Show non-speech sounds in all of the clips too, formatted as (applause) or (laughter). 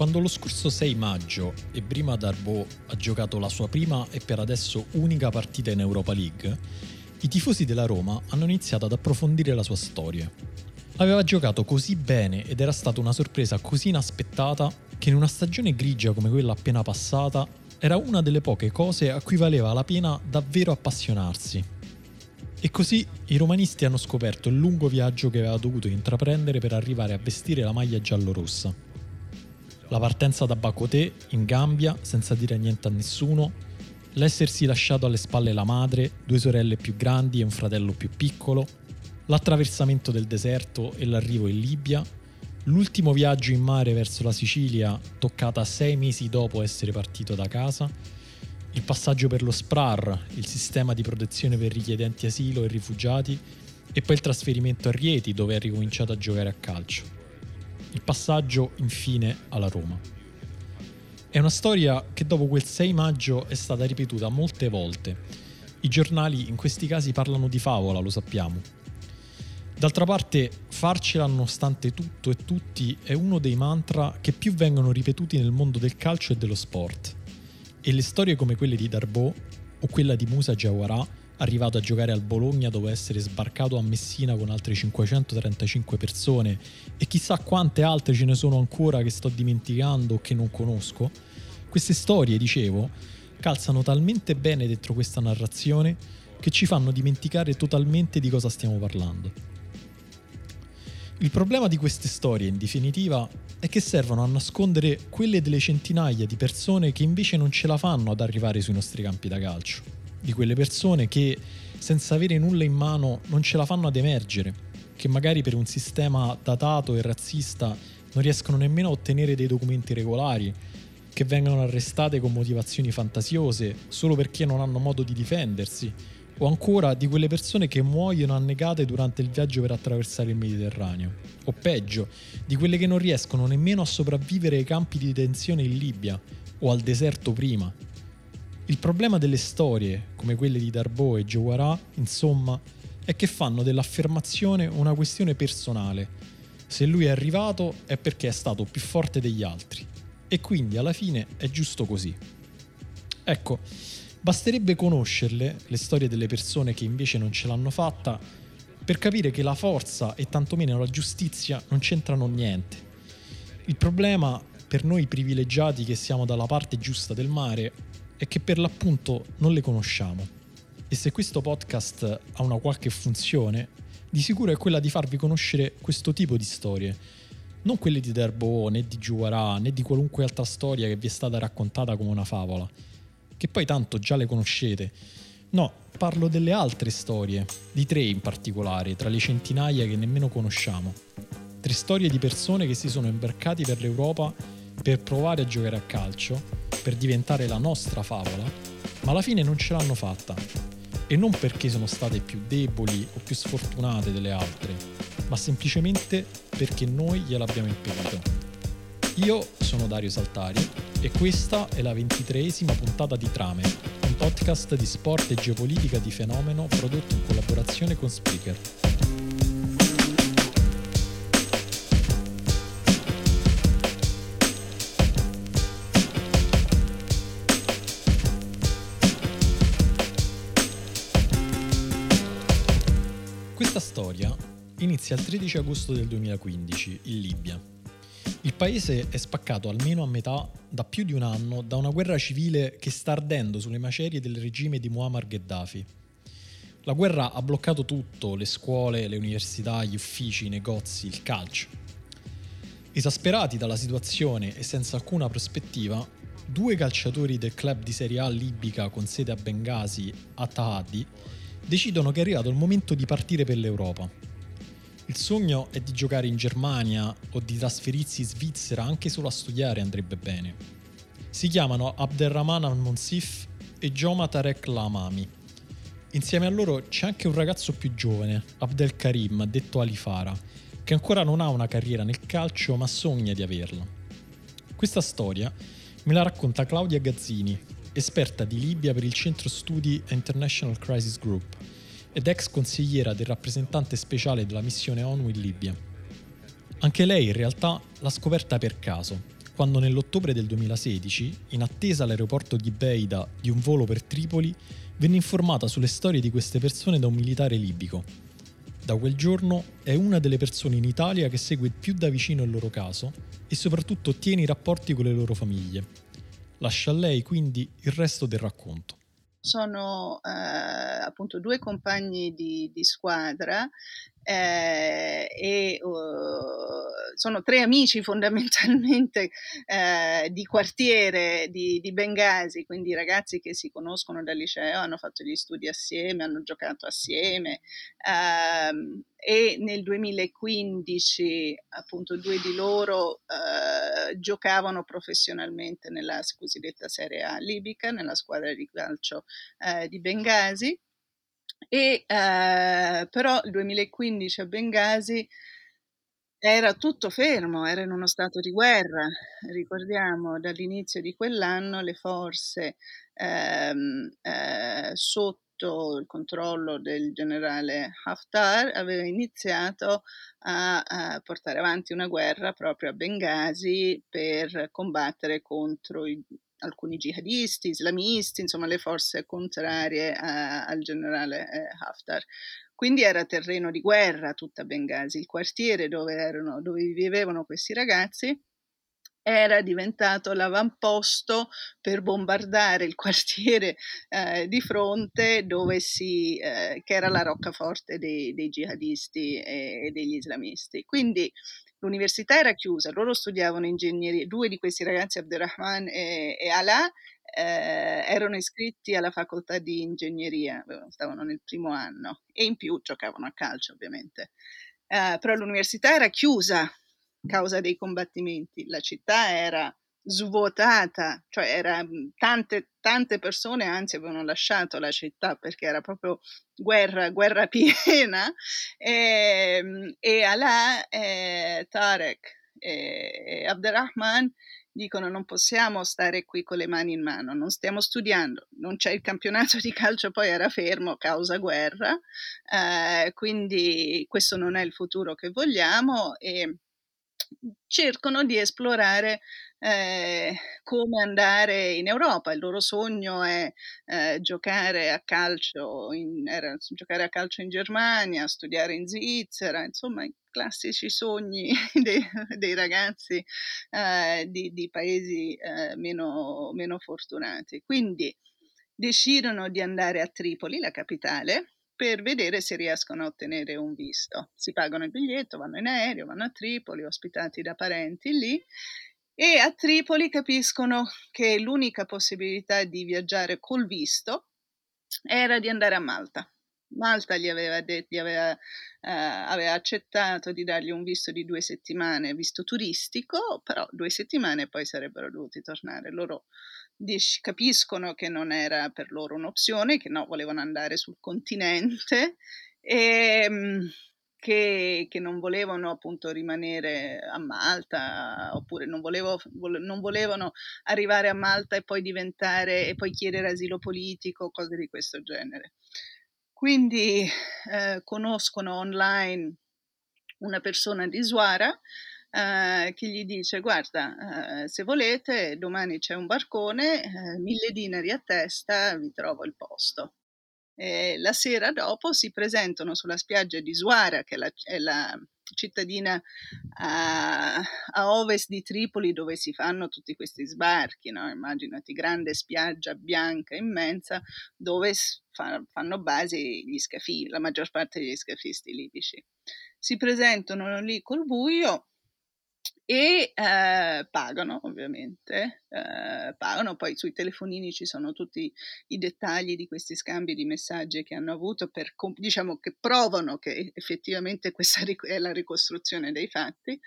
Quando lo scorso 6 maggio Ebrima Darbo ha giocato la sua prima e per adesso unica partita in Europa League, i tifosi della Roma hanno iniziato ad approfondire la sua storia. Aveva giocato così bene ed era stata una sorpresa così inaspettata che in una stagione grigia come quella appena passata era una delle poche cose a cui valeva la pena davvero appassionarsi. E così i romanisti hanno scoperto il lungo viaggio che aveva dovuto intraprendere per arrivare a vestire la maglia giallorossa. La partenza da Bacoté, in Gambia, senza dire niente a nessuno, l'essersi lasciato alle spalle la madre, due sorelle più grandi e un fratello più piccolo, l'attraversamento del deserto e l'arrivo in Libia, l'ultimo viaggio in mare verso la Sicilia, toccata sei mesi dopo essere partito da casa, il passaggio per lo SPRAR, il sistema di protezione per richiedenti asilo e rifugiati, e poi il trasferimento a Rieti dove ha ricominciato a giocare a calcio il passaggio infine alla Roma. È una storia che dopo quel 6 maggio è stata ripetuta molte volte. I giornali in questi casi parlano di favola, lo sappiamo. D'altra parte, farcela nonostante tutto e tutti è uno dei mantra che più vengono ripetuti nel mondo del calcio e dello sport. E le storie come quelle di Darbo o quella di Musa Jawara arrivato a giocare al Bologna dopo essere sbarcato a Messina con altre 535 persone. E chissà quante altre ce ne sono ancora che sto dimenticando o che non conosco, queste storie, dicevo, calzano talmente bene dentro questa narrazione che ci fanno dimenticare totalmente di cosa stiamo parlando. Il problema di queste storie, in definitiva, è che servono a nascondere quelle delle centinaia di persone che invece non ce la fanno ad arrivare sui nostri campi da calcio di quelle persone che senza avere nulla in mano non ce la fanno ad emergere, che magari per un sistema datato e razzista non riescono nemmeno a ottenere dei documenti regolari, che vengono arrestate con motivazioni fantasiose solo perché non hanno modo di difendersi, o ancora di quelle persone che muoiono annegate durante il viaggio per attraversare il Mediterraneo, o peggio, di quelle che non riescono nemmeno a sopravvivere ai campi di detenzione in Libia o al deserto prima, il problema delle storie, come quelle di Darbo e Jawara, insomma, è che fanno dell'affermazione una questione personale. Se lui è arrivato è perché è stato più forte degli altri. E quindi alla fine è giusto così. Ecco, basterebbe conoscerle, le storie delle persone che invece non ce l'hanno fatta, per capire che la forza e tantomeno la giustizia non c'entrano niente. Il problema per noi privilegiati che siamo dalla parte giusta del mare è che per l'appunto non le conosciamo. E se questo podcast ha una qualche funzione, di sicuro è quella di farvi conoscere questo tipo di storie. Non quelle di Derbo, né di Giuarà, né di qualunque altra storia che vi è stata raccontata come una favola, che poi tanto già le conoscete. No, parlo delle altre storie, di tre in particolare, tra le centinaia che nemmeno conosciamo. Tre storie di persone che si sono imbarcati per l'Europa per provare a giocare a calcio per diventare la nostra favola, ma alla fine non ce l'hanno fatta. E non perché sono state più deboli o più sfortunate delle altre, ma semplicemente perché noi gliel'abbiamo impedito. Io sono Dario Saltari e questa è la ventitreesima puntata di Trame, un podcast di sport e geopolitica di fenomeno prodotto in collaborazione con Spreaker. Storia inizia il 13 agosto del 2015 in Libia. Il paese è spaccato almeno a metà da più di un anno da una guerra civile che sta ardendo sulle macerie del regime di Muammar Gheddafi. La guerra ha bloccato tutto, le scuole, le università, gli uffici, i negozi, il calcio. Esasperati dalla situazione e senza alcuna prospettiva, due calciatori del club di Serie A libica con sede a Bengasi, Atahadi, decidono che è arrivato il momento di partire per l'Europa. Il sogno è di giocare in Germania o di trasferirsi in Svizzera anche solo a studiare andrebbe bene. Si chiamano Abderrahman al-Monsif e Joma Tarek Lamami. Insieme a loro c'è anche un ragazzo più giovane, Abdel Karim, detto Alifara, che ancora non ha una carriera nel calcio ma sogna di averla. Questa storia me la racconta Claudia Gazzini, esperta di Libia per il Centro Studi International Crisis Group ed ex consigliera del rappresentante speciale della missione ONU in Libia. Anche lei in realtà l'ha scoperta per caso, quando nell'ottobre del 2016, in attesa all'aeroporto di Beida di un volo per Tripoli, venne informata sulle storie di queste persone da un militare libico. Da quel giorno è una delle persone in Italia che segue più da vicino il loro caso e soprattutto tiene i rapporti con le loro famiglie. Lascia a lei quindi il resto del racconto. Sono eh, appunto due compagni di, di squadra eh, e uh, sono tre amici (laughs) fondamentalmente eh, di quartiere di, di, Bengasi, quindi ragazzi che si conoscono dal liceo, hanno fatto gli studi assieme, hanno giocato assieme ehm, e nel 2015 appunto due di loro eh, giocavano professionalmente nella cosiddetta Serie A libica, nella squadra di calcio eh, di Bengasi e eh, però il 2015 a Bengasi era tutto fermo, era in uno stato di guerra. Ricordiamo dall'inizio di quell'anno le forze ehm, eh, sotto il controllo del generale Haftar avevano iniziato a, a, portare avanti una guerra proprio a Bengasi per combattere contro i alcuni jihadisti, islamisti, insomma le forze contrarie a, al generale eh, Haftar. Quindi era terreno di guerra tutta Bengasi, il quartiere dove, erano, dove vivevano questi ragazzi era diventato l'avamposto per bombardare il quartiere eh, di fronte dove si, eh, che era la roccaforte dei, dei jihadisti e, e, degli islamisti. Quindi l'università era chiusa, loro studiavano ingegneria, due di questi ragazzi, Abderrahman e, e Alaa, eh, erano iscritti alla facoltà di ingegneria, stavano nel primo anno e in più giocavano a calcio ovviamente. Eh, però l'università era chiusa a causa dei combattimenti, la città era svuotata, cioè era, tante, tante persone anzi avevano lasciato la città perché era proprio guerra, guerra (laughs) piena e, e Alaa, e Tarek e Abderrahman dicono non possiamo stare qui con le mani in mano, non stiamo studiando, non c'è il campionato di calcio, poi era fermo causa guerra, eh, quindi questo non è il futuro che vogliamo e cercano di esplorare eh, come andare in Europa. Il loro sogno è eh, giocare, a calcio in, era, giocare a calcio in Germania, studiare in Svizzera, insomma i classici sogni (laughs) dei, dei ragazzi eh, di, di, paesi eh, meno, meno fortunati. Quindi decidono di andare a Tripoli, la capitale, per vedere se riescono a ottenere un visto. Si pagano il biglietto, vanno in aereo, vanno a Tripoli, ospitati da parenti lì e a Tripoli capiscono che l'unica possibilità di viaggiare col visto era di andare a Malta. Malta gli aveva, de- gli aveva, eh, aveva, accettato di dargli un visto di due settimane, visto turistico, però due settimane poi sarebbero dovuti tornare. Loro capiscono che non era per loro un'opzione, che no, volevano andare sul continente e ehm, che, che, non volevano appunto rimanere a Malta oppure non, volevo, non, volevano arrivare a Malta e poi diventare e poi chiedere asilo politico, cose di questo genere. Quindi eh, conoscono online una persona di Suara eh, che gli dice guarda eh, se volete domani c'è un barcone, eh, mille dinari a testa, vi trovo il posto. E la sera dopo si presentano sulla spiaggia di Suara, che è la, è la cittadina a, a, ovest di Tripoli dove si fanno tutti questi sbarchi, no? immaginati grande spiaggia bianca immensa dove fa, fanno base gli scafi, la maggior parte degli scafisti libici. Si presentano lì col buio e eh, pagano ovviamente, eh, pagano, poi sui telefonini ci sono tutti i dettagli di questi scambi di messaggi che hanno avuto, per, diciamo che provano che effettivamente questa è la ricostruzione dei fatti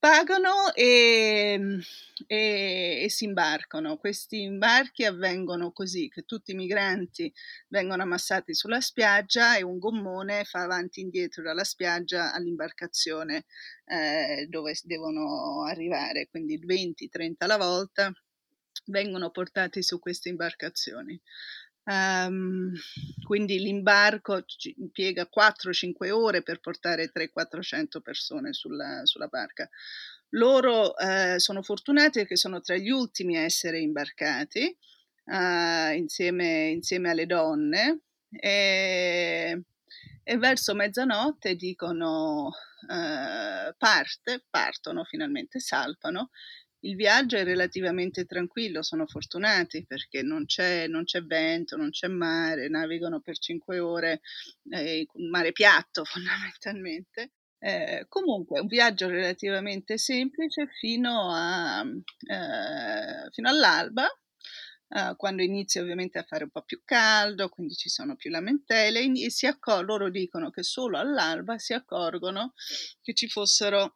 pagano e, e, e, si imbarcano. Questi imbarchi avvengono così, che tutti i migranti vengono ammassati sulla spiaggia e un gommone fa avanti e indietro dalla spiaggia all'imbarcazione eh, dove devono arrivare, quindi 20-30 alla volta vengono portati su queste imbarcazioni. Um, quindi l'imbarco impiega 4-5 ore per portare 300-400 persone sulla, sulla barca. Loro eh, sono fortunati perché sono tra gli ultimi a essere imbarcati uh, insieme, insieme, alle donne e, e verso mezzanotte dicono uh, parte, partono finalmente, salpano. Il viaggio è relativamente tranquillo, sono fortunati perché non c'è, non c'è vento, non c'è mare, navigano per cinque ore eh, mare piatto (laughs) fondamentalmente. Eh, comunque un viaggio relativamente semplice fino, a, eh, fino all'alba, eh, quando inizia ovviamente a fare un po' più caldo, quindi ci sono più lamentele, e accor- loro dicono che solo all'alba si accorgono che ci fossero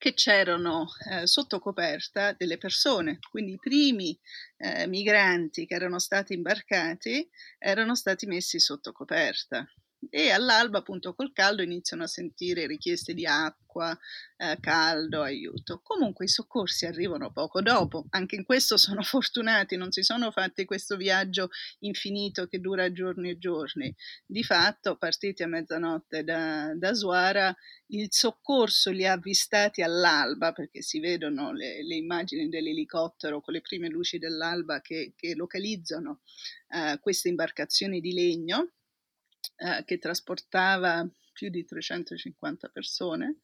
che c'erano eh, sotto coperta delle persone, quindi i primi eh, migranti che erano stati imbarcati erano stati messi sotto coperta e all'alba appunto col caldo iniziano a sentire richieste di acqua, eh, caldo, aiuto. Comunque i soccorsi arrivano poco dopo, anche in questo sono (laughs) fortunati, non si sono fatti questo viaggio infinito che dura giorni e giorni. Di fatto, partiti a mezzanotte da, da Suara, il soccorso li ha avvistati all'alba perché si vedono le, le immagini dell'elicottero con le prime luci dell'alba che, che localizzano eh, queste imbarcazioni di legno eh, che trasportava più di 350 persone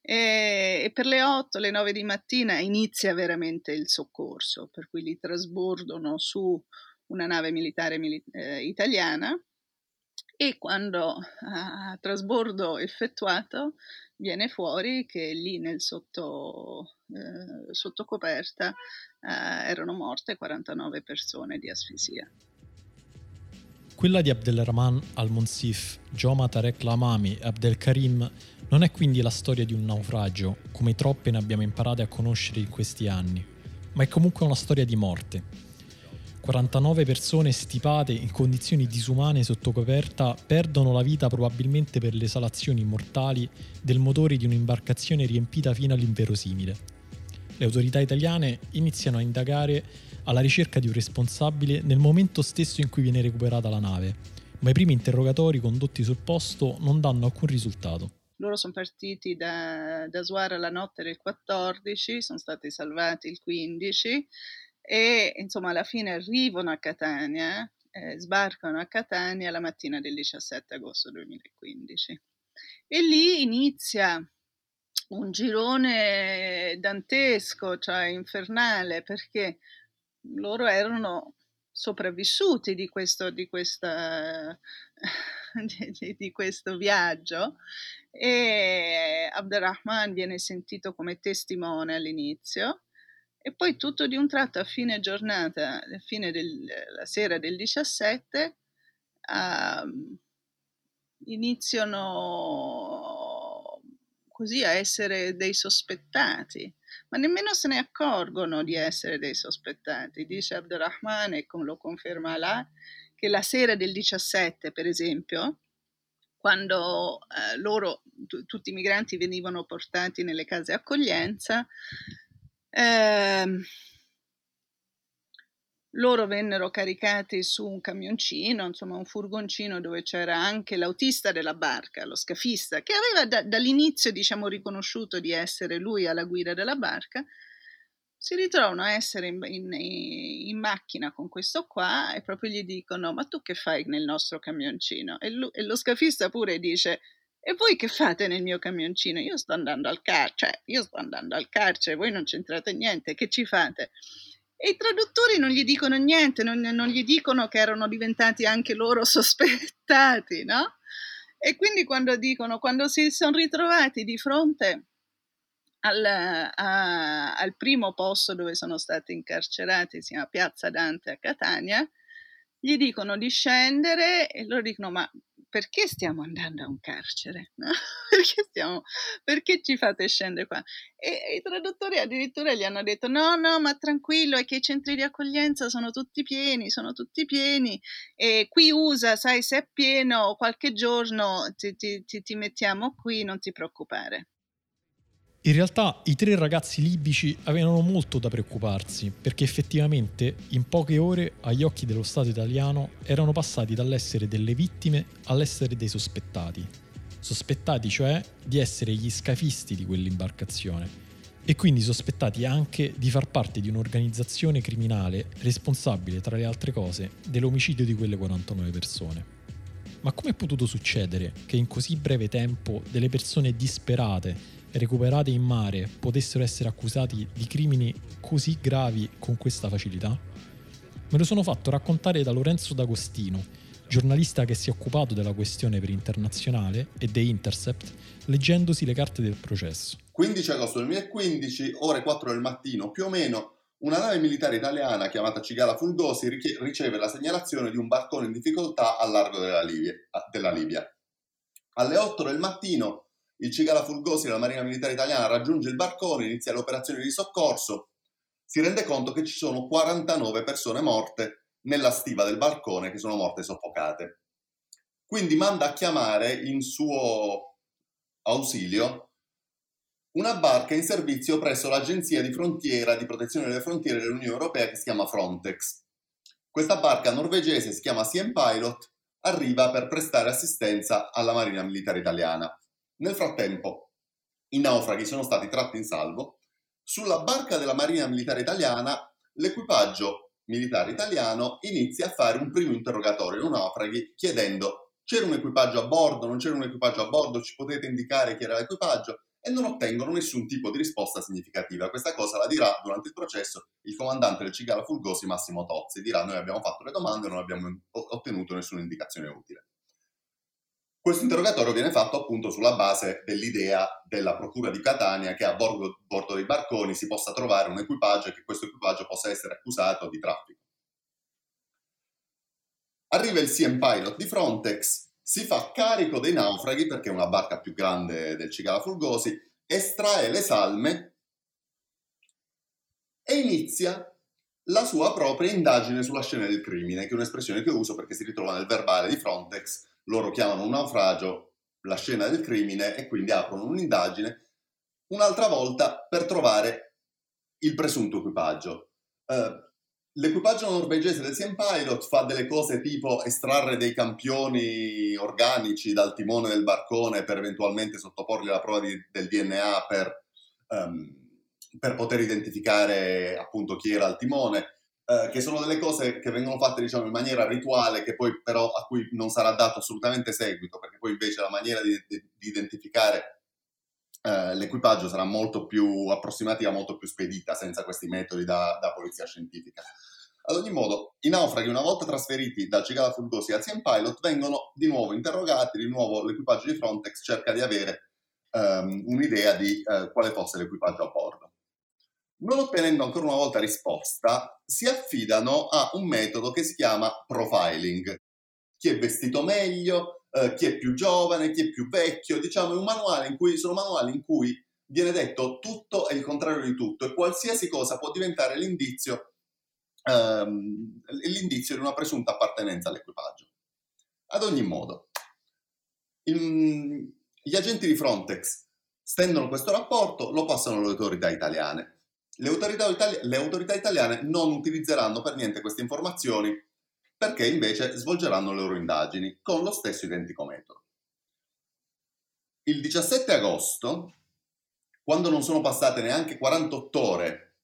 e, per le 8, le 9 di mattina inizia veramente il soccorso, per cui li trasbordano su una nave militare mili- eh, italiana e quando a uh, trasbordo effettuato viene fuori che lì nel sotto, eh, sotto coperta eh, erano morte 49 persone di asfisia. Quella di Abdelrahman al-Monsif, Joma Tarek Lamami e Abdelkarim non è quindi la storia di un naufragio, come troppe ne abbiamo imparate a conoscere in questi anni, ma è comunque una storia di morte. 49 persone stipate in condizioni disumane sotto coperta perdono la vita probabilmente per le esalazioni mortali del motore di un'imbarcazione riempita fino all'inverosimile. Le autorità italiane iniziano a indagare alla ricerca di un responsabile nel momento stesso in cui viene recuperata la nave, ma i primi interrogatori condotti sul posto non danno alcun risultato. Loro sono partiti da, da Suara la notte del 14, sono stati salvati il 15 e insomma alla fine arrivano a Catania, eh, sbarcano a Catania la mattina del 17 agosto 2015. E lì inizia un girone dantesco, cioè infernale, perché loro erano sopravvissuti di questo, di questa, (laughs) di, di questo viaggio e Abderrahman viene sentito come testimone all'inizio e poi tutto di un tratto a fine giornata, a fine della sera del 17, uh, ehm, iniziano così a essere dei sospettati ma nemmeno se ne accorgono di essere dei sospettati. Dice Abdurrahman, e lo conferma là, che la sera del 17, per esempio, quando eh, loro, t- tutti i migranti venivano portati nelle case accoglienza, eh, loro vennero caricati su un camioncino, insomma un furgoncino dove c'era anche l'autista della barca, lo scafista, che aveva da, dall'inizio diciamo riconosciuto di essere lui alla guida della barca, si ritrovano a essere in, in, in, macchina con questo qua e proprio gli dicono ma tu che fai nel nostro camioncino? E, lui, e lo scafista pure dice e voi che fate nel mio camioncino? Io sto andando al carcere, cioè, io sto andando al carcere, voi non c'entrate niente, che ci fate? E i traduttori non gli dicono niente, non, non gli dicono che erano diventati anche loro (laughs) sospettati, no? E quindi quando dicono, quando si sono ritrovati di fronte al, a, al primo posto dove sono stati incarcerati, si chiama Piazza Dante a Catania, gli dicono di scendere e loro dicono ma perché stiamo andando a un carcere? (laughs) No? Perché, stiamo, perché, ci fate scendere qua? E, i traduttori addirittura gli hanno detto no, no, ma tranquillo, è che i centri di accoglienza sono tutti pieni, sono tutti pieni e qui usa, sai, se è pieno qualche giorno ti, ti, ti, ti mettiamo qui, non ti preoccupare. In realtà i tre ragazzi libici avevano molto da preoccuparsi perché effettivamente in poche ore agli occhi dello Stato italiano erano passati dall'essere delle vittime all'essere dei sospettati. Sospettati cioè di essere gli scafisti di quell'imbarcazione, e quindi sospettati anche di far parte di un'organizzazione criminale responsabile, tra le altre cose, dell'omicidio di quelle 49 persone. Ma come è potuto succedere che in così breve tempo delle persone disperate, recuperate in mare, potessero essere accusati di crimini così gravi con questa facilità? Me lo sono fatto raccontare da Lorenzo D'Agostino, giornalista che si è occupato della questione per internazionale e The Intercept, leggendosi le carte del processo. 15 agosto 2015, ore 4 del mattino più o meno, una nave militare italiana chiamata Cigala Fulgosi riceve la segnalazione di un barcone in difficoltà al largo della Libia. Della Libia. Alle 8 del mattino il Cigala Fulgosi della Marina Militare Italiana raggiunge il barcone, inizia le operazioni di soccorso, si rende conto che ci sono 49 persone morte nella stiva del barcone che sono morte soffocate. Quindi manda a chiamare in suo ausilio una barca in servizio presso l'Agenzia di Frontiera di Protezione delle Frontiere dell'Unione Europea che si chiama Frontex. Questa barca norvegese si chiama Siem Pilot, arriva per prestare assistenza alla Marina Militare Italiana. Nel frattempo, i naufraghi sono stati tratti in salvo. Sulla barca della Marina Militare Italiana, l'equipaggio militare italiano inizia a fare un primo interrogatorio ai naufraghi chiedendo c'era un equipaggio a bordo, non c'era un equipaggio a bordo, ci potete indicare chi era l'equipaggio? e non ottengono nessun tipo di risposta significativa. Questa cosa la dirà durante il processo il comandante del Cigala Fulgosi Massimo Tozzi, dirà noi abbiamo fatto le domande e non abbiamo ottenuto nessuna indicazione utile. Questo interrogatorio viene fatto appunto sulla base dell'idea della Procura di Catania che a bordo, bordo dei barconi si possa trovare un equipaggio e che questo equipaggio possa essere accusato di traffico. Arriva il CM Pilot di Frontex si fa carico dei naufraghi perché è una barca più grande del Cicala Fulgosi, estrae le salme e inizia la sua propria indagine sulla scena del crimine, che è un'espressione che uso perché si ritrova nel verbale di Frontex, loro chiamano un naufragio la scena del crimine e quindi aprono un'indagine un'altra volta per trovare il presunto equipaggio. Uh, L'equipaggio norvegese del Siem Pilot fa delle cose tipo estrarre dei campioni organici dal timone del barcone per eventualmente sottoporli alla prova di, del DNA per, um, per, poter identificare appunto chi era al timone, uh, che sono delle cose che vengono fatte diciamo in maniera rituale, che poi però a cui non sarà dato assolutamente seguito, perché poi invece la maniera di, di, identificare uh, l'equipaggio sarà molto più approssimativa, molto più spedita senza questi metodi da, da polizia scientifica. Ad ogni modo, i naufraghi, una volta trasferiti dal Cicala Fulgosi al Siem Pilot, vengono di nuovo interrogati, di nuovo l'equipaggio di Frontex cerca di avere um, un'idea di uh, quale fosse l'equipaggio a bordo. Non ottenendo ancora una volta risposta, si affidano a un metodo che si chiama profiling. Chi è vestito meglio, uh, chi è più giovane, chi è più vecchio, diciamo, è un manuale in cui, sono manuali in cui viene detto tutto e il contrario di tutto e qualsiasi cosa può diventare l'indizio ehm, l'indizio di una presunta appartenenza all'equipaggio. Ad ogni modo, il, gli agenti di Frontex stendono questo rapporto, lo passano alle autorità italiane. Le autorità, itali- le autorità italiane non utilizzeranno per niente queste informazioni perché invece svolgeranno le loro indagini con lo stesso identico metodo. Il 17 agosto, quando non sono passate neanche 48 ore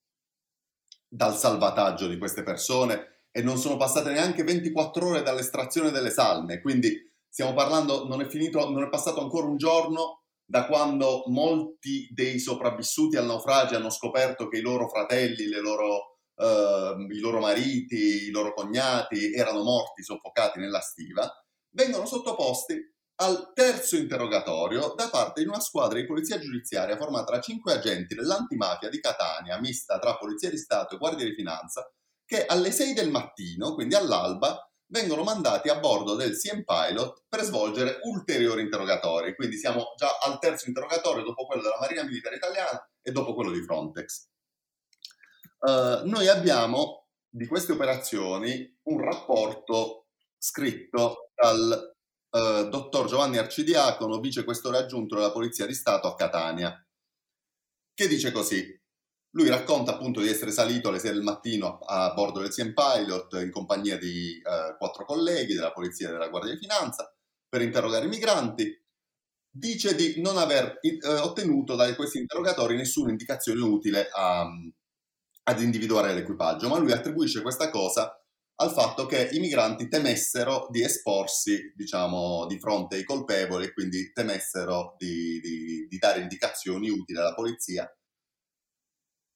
dal salvataggio di queste persone e non sono passate neanche 24 ore dall'estrazione delle salme, quindi stiamo parlando, non è finito, non è passato ancora un giorno da quando molti dei sopravvissuti al naufragio hanno scoperto che i loro fratelli, loro, eh, i loro mariti, i loro cognati erano morti soffocati nella stiva, vengono sottoposti al terzo interrogatorio da parte di una squadra di polizia giudiziaria formata da cinque agenti dell'antimafia di Catania, mista tra Polizia di Stato e Guardia di Finanza, che alle 6 del mattino, quindi all'alba, vengono mandati a bordo del CM Pilot per svolgere ulteriori interrogatori. Quindi siamo già al terzo interrogatorio dopo quello della Marina Militare Italiana e dopo quello di Frontex. Uh, noi abbiamo di queste operazioni un rapporto scritto dal eh, dottor Giovanni Arcidiacono, vicequestore aggiunto della Polizia di Stato a Catania, che dice così. Lui racconta appunto di essere salito alle 6 del mattino a, a bordo del Siem Pilot in compagnia di eh, quattro colleghi della Polizia e della Guardia di Finanza per interrogare i migranti. dice di non aver eh, ottenuto da questi interrogatori nessuna indicazione utile a, ad individuare l'equipaggio, ma lui attribuisce questa cosa al fatto che i migranti temessero di esporsi, diciamo, di fronte ai colpevoli e quindi temessero di, di, di dare indicazioni utili alla polizia.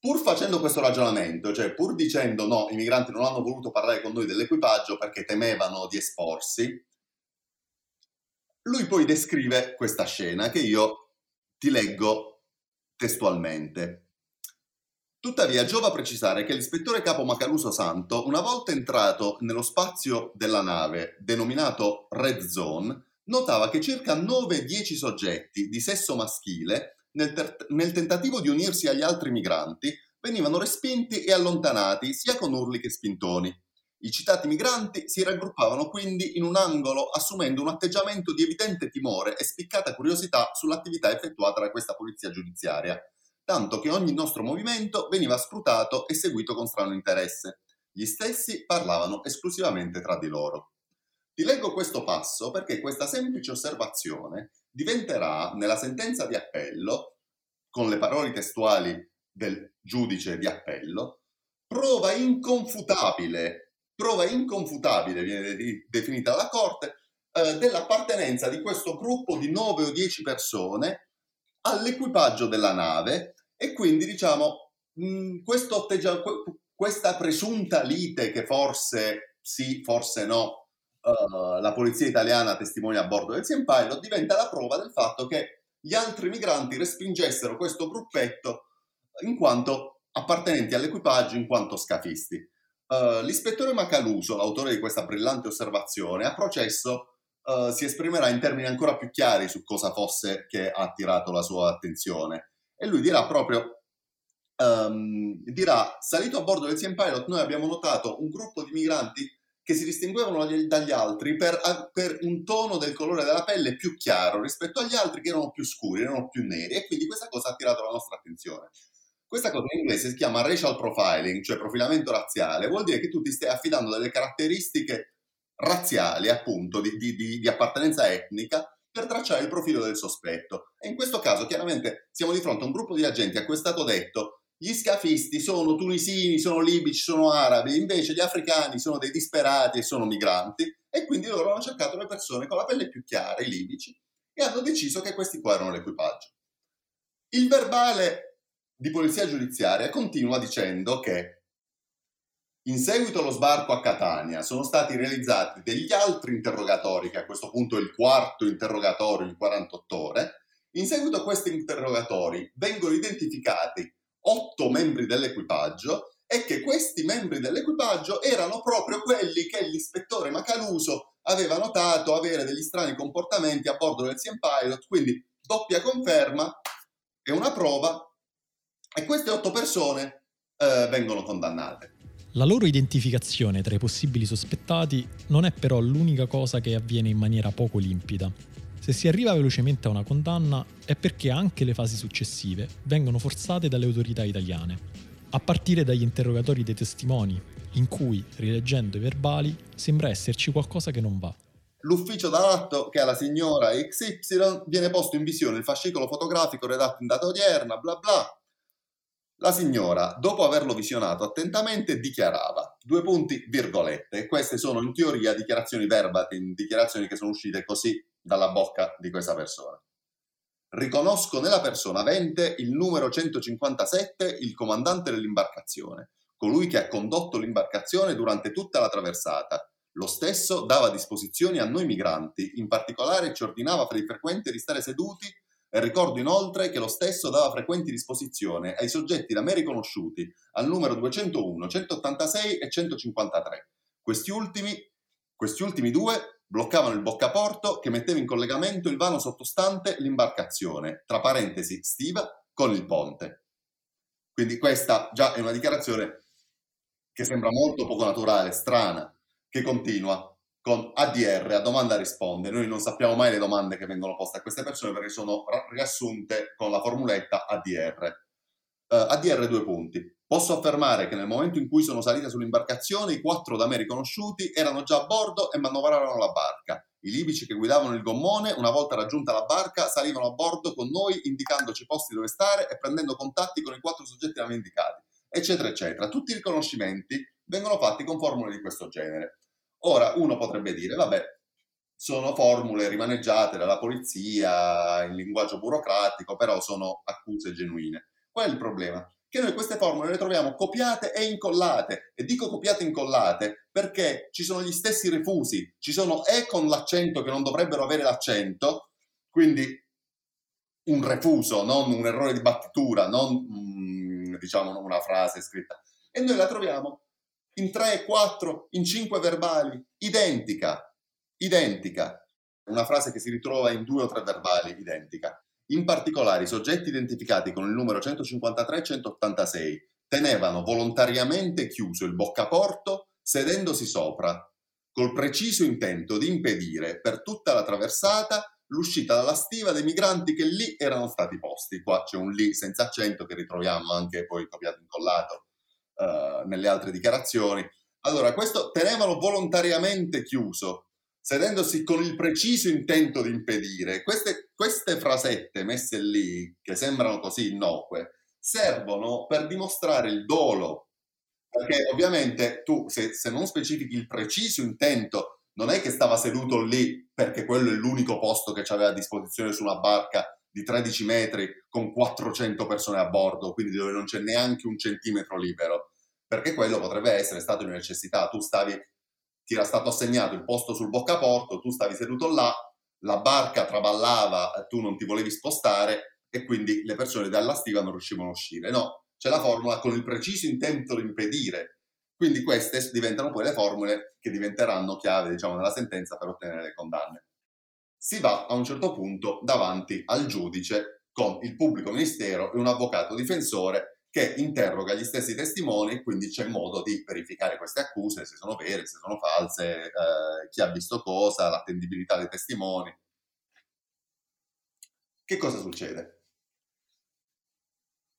Pur facendo questo ragionamento, cioè pur dicendo no, i migranti non hanno voluto parlare con noi dell'equipaggio perché temevano di esporsi, lui poi descrive questa scena che io ti leggo testualmente. Tuttavia, giova precisare che l'ispettore capo Macaluso Santo, una volta entrato nello spazio della nave denominato Red Zone, notava che circa 9-10 soggetti di sesso maschile, nel, ter- nel tentativo di unirsi agli altri migranti, venivano respinti e allontanati sia con urli che spintoni. I citati migranti si raggruppavano quindi in un angolo assumendo un atteggiamento di evidente timore e spiccata curiosità sull'attività effettuata da questa polizia giudiziaria tanto che ogni nostro movimento veniva scrutato e seguito con strano interesse. Gli stessi parlavano esclusivamente tra di loro. Ti leggo questo passo perché questa semplice osservazione diventerà, nella sentenza di appello, con le parole testuali del giudice di appello, prova inconfutabile, prova inconfutabile viene definita dalla Corte, eh, dell'appartenenza di questo gruppo di 9 o 10 persone all'equipaggio della nave e quindi diciamo, mh, questo questa presunta lite che forse sì, forse no, uh, la polizia italiana testimonia a bordo del Sien Pilot diventa la prova del fatto che gli altri migranti respingessero questo gruppetto in quanto appartenenti all'equipaggio, in quanto scafisti. Uh, l'ispettore Macaluso, l'autore di questa brillante osservazione, a processo uh, si esprimerà in termini ancora più chiari su cosa fosse che ha attirato la sua attenzione e lui dirà proprio, um, dirà, salito a bordo del Siem Pilot noi abbiamo notato un gruppo di migranti che si distinguevano dagli altri per, per, un tono del colore della pelle più chiaro rispetto agli altri che erano più scuri, erano più neri e quindi questa cosa ha attirato la nostra attenzione. Questa cosa in inglese si chiama racial profiling, cioè profilamento razziale, vuol dire che tu ti stai affidando delle caratteristiche razziali, appunto, di, di, di, di appartenenza etnica per tracciare il profilo del sospetto. E in questo caso chiaramente siamo di fronte a un gruppo di agenti a cui è stato detto gli scafisti sono tunisini, sono libici, sono arabi, invece gli africani sono dei disperati e sono migranti e quindi loro hanno cercato le persone con la pelle più chiara, i libici, e hanno deciso che questi qua erano l'equipaggio. Il verbale di polizia giudiziaria continua dicendo che in seguito allo sbarco a Catania sono stati realizzati degli altri interrogatori, che a questo punto è il quarto interrogatorio in 48 ore. In seguito a questi interrogatori vengono identificati otto membri dell'equipaggio e che questi membri dell'equipaggio erano proprio quelli che l'ispettore Macaluso aveva notato avere degli strani comportamenti a bordo del Siem Pilot, quindi doppia conferma e una prova e queste otto persone eh, vengono condannate. La loro identificazione tra i possibili sospettati non è però l'unica cosa che avviene in maniera poco limpida. Se si arriva velocemente a una condanna è perché anche le fasi successive vengono forzate dalle autorità italiane, a partire dagli interrogatori dei testimoni, in cui, rileggendo i verbali, sembra esserci qualcosa che non va. L'ufficio d'aratto che ha la signora XY viene posto in visione il fascicolo fotografico redatto in data odierna, bla bla, la signora, dopo averlo visionato attentamente, dichiarava, due punti, virgolette, queste sono in teoria dichiarazioni verbatim, dichiarazioni che sono uscite così dalla bocca di questa persona. Riconosco nella persona avente il numero 157, il comandante dell'imbarcazione, colui che ha condotto l'imbarcazione durante tutta la traversata. Lo stesso dava disposizioni a noi migranti, in particolare ci ordinava per il frequente di stare seduti e ricordo inoltre che lo stesso dava frequenti disposizione ai soggetti da me riconosciuti al numero 201, 186 e 153. Questi ultimi, questi ultimi due bloccavano il boccaporto che metteva in collegamento il vano sottostante l'imbarcazione, tra parentesi stiva, con il ponte. Quindi questa già è una dichiarazione che sembra molto poco naturale, strana, che continua con ADR, a domanda risponde. Noi non sappiamo mai le domande che vengono poste a queste persone perché sono riassunte con la formuletta ADR. Eh, ADR due punti. Posso affermare che nel momento in cui sono salite sull'imbarcazione i quattro da me riconosciuti erano già a bordo e manovravano la barca. I libici che guidavano il gommone, una volta raggiunta la barca, salivano a bordo con noi indicandoci posti dove stare e prendendo contatti con i quattro soggetti da indicati, eccetera, eccetera. Tutti i riconoscimenti vengono fatti con formule di questo genere. Ora, uno potrebbe dire, vabbè, sono formule rimaneggiate dalla polizia in linguaggio burocratico, però sono accuse genuine. Qual è il problema? Che noi queste formule le troviamo copiate e incollate. E dico copiate e incollate perché ci sono gli stessi refusi, ci sono E con l'accento che non dovrebbero avere l'accento, quindi un refuso, non un errore di battitura, non mm, diciamo una frase scritta. E noi la troviamo in 3, 4, in 5 verbali, identica identica, una frase che si ritrova in due o tre verbali identica. In particolare, i soggetti identificati con il numero 153 e 186 tenevano volontariamente chiuso il boccaporto sedendosi sopra, col preciso intento di impedire per tutta la traversata l'uscita dalla stiva dei migranti che lì erano stati posti. Qua c'è un lì senza accento che ritroviamo anche poi copiato e incollato uh, nelle altre dichiarazioni. Allora, questo tenevano volontariamente chiuso sedendosi con il preciso intento di impedire. Queste, queste frasette messe lì, che sembrano così innocue, servono per dimostrare il dolo. Perché ovviamente tu, se, se non specifichi il preciso intento, non è che stava seduto lì perché quello è l'unico posto che aveva a disposizione su una barca di 13 metri con 400 persone a bordo, quindi dove non c'è neanche un centimetro libero, perché quello potrebbe essere stato una necessità. Tu stavi ti era stato assegnato il posto sul boccaporto, tu stavi seduto là, la barca traballava, tu non ti volevi spostare e quindi le persone dalla stiva non riuscivano a uscire. No, c'è la formula con il preciso intento di impedire. Quindi queste diventano poi le formule che diventeranno chiave, diciamo, nella sentenza per ottenere le condanne. Si va a un certo punto davanti al giudice con il pubblico ministero e un avvocato difensore che interroga gli stessi testimoni, quindi c'è modo di verificare queste accuse, se sono vere, se sono false, eh, chi ha visto cosa, l'attendibilità dei testimoni. Che cosa succede?